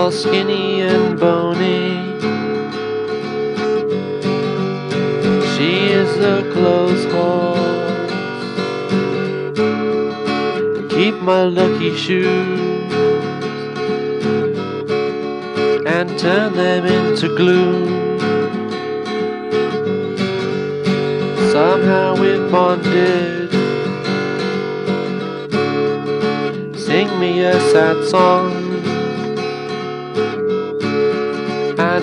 all skinny and bony. She is a clothes horse. Keep my lucky shoes and turn them into glue. Somehow we've bonded. Sing me a sad song,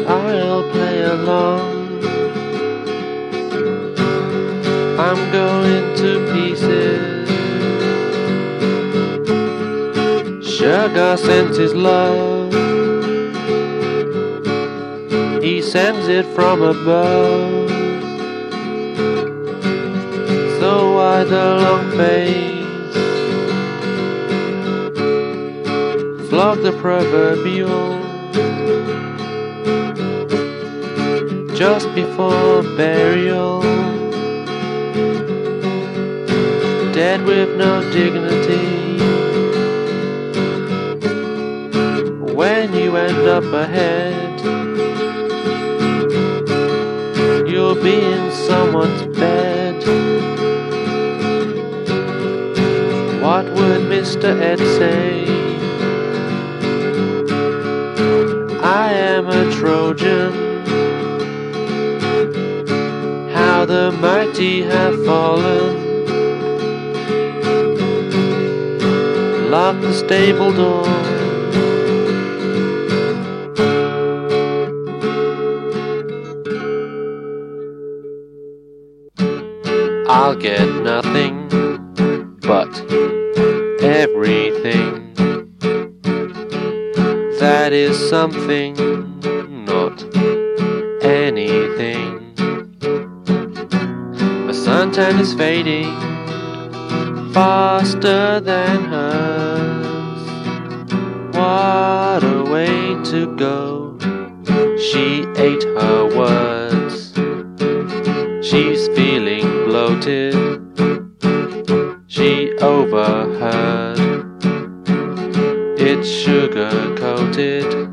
I'll play along. I'm going to pieces. Sugar sends his love. He sends it from above. So why the long face? Flog the proverbial. Just before burial. Dead with no dignity. When you end up ahead, you'll be in someone's bed. What would Mr. Ed say? I am a Trojan. How the mighty have fallen. Lock the stable door. I'll get nothing but everything. That is something, not anything. My suntan is fading faster than hers. What a way to go. She ate her words. She's feeling bloated. She overheard. It's sugar coated.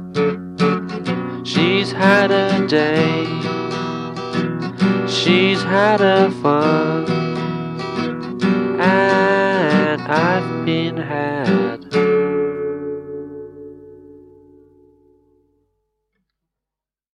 She's had a day. She's had a fun. And I've been had.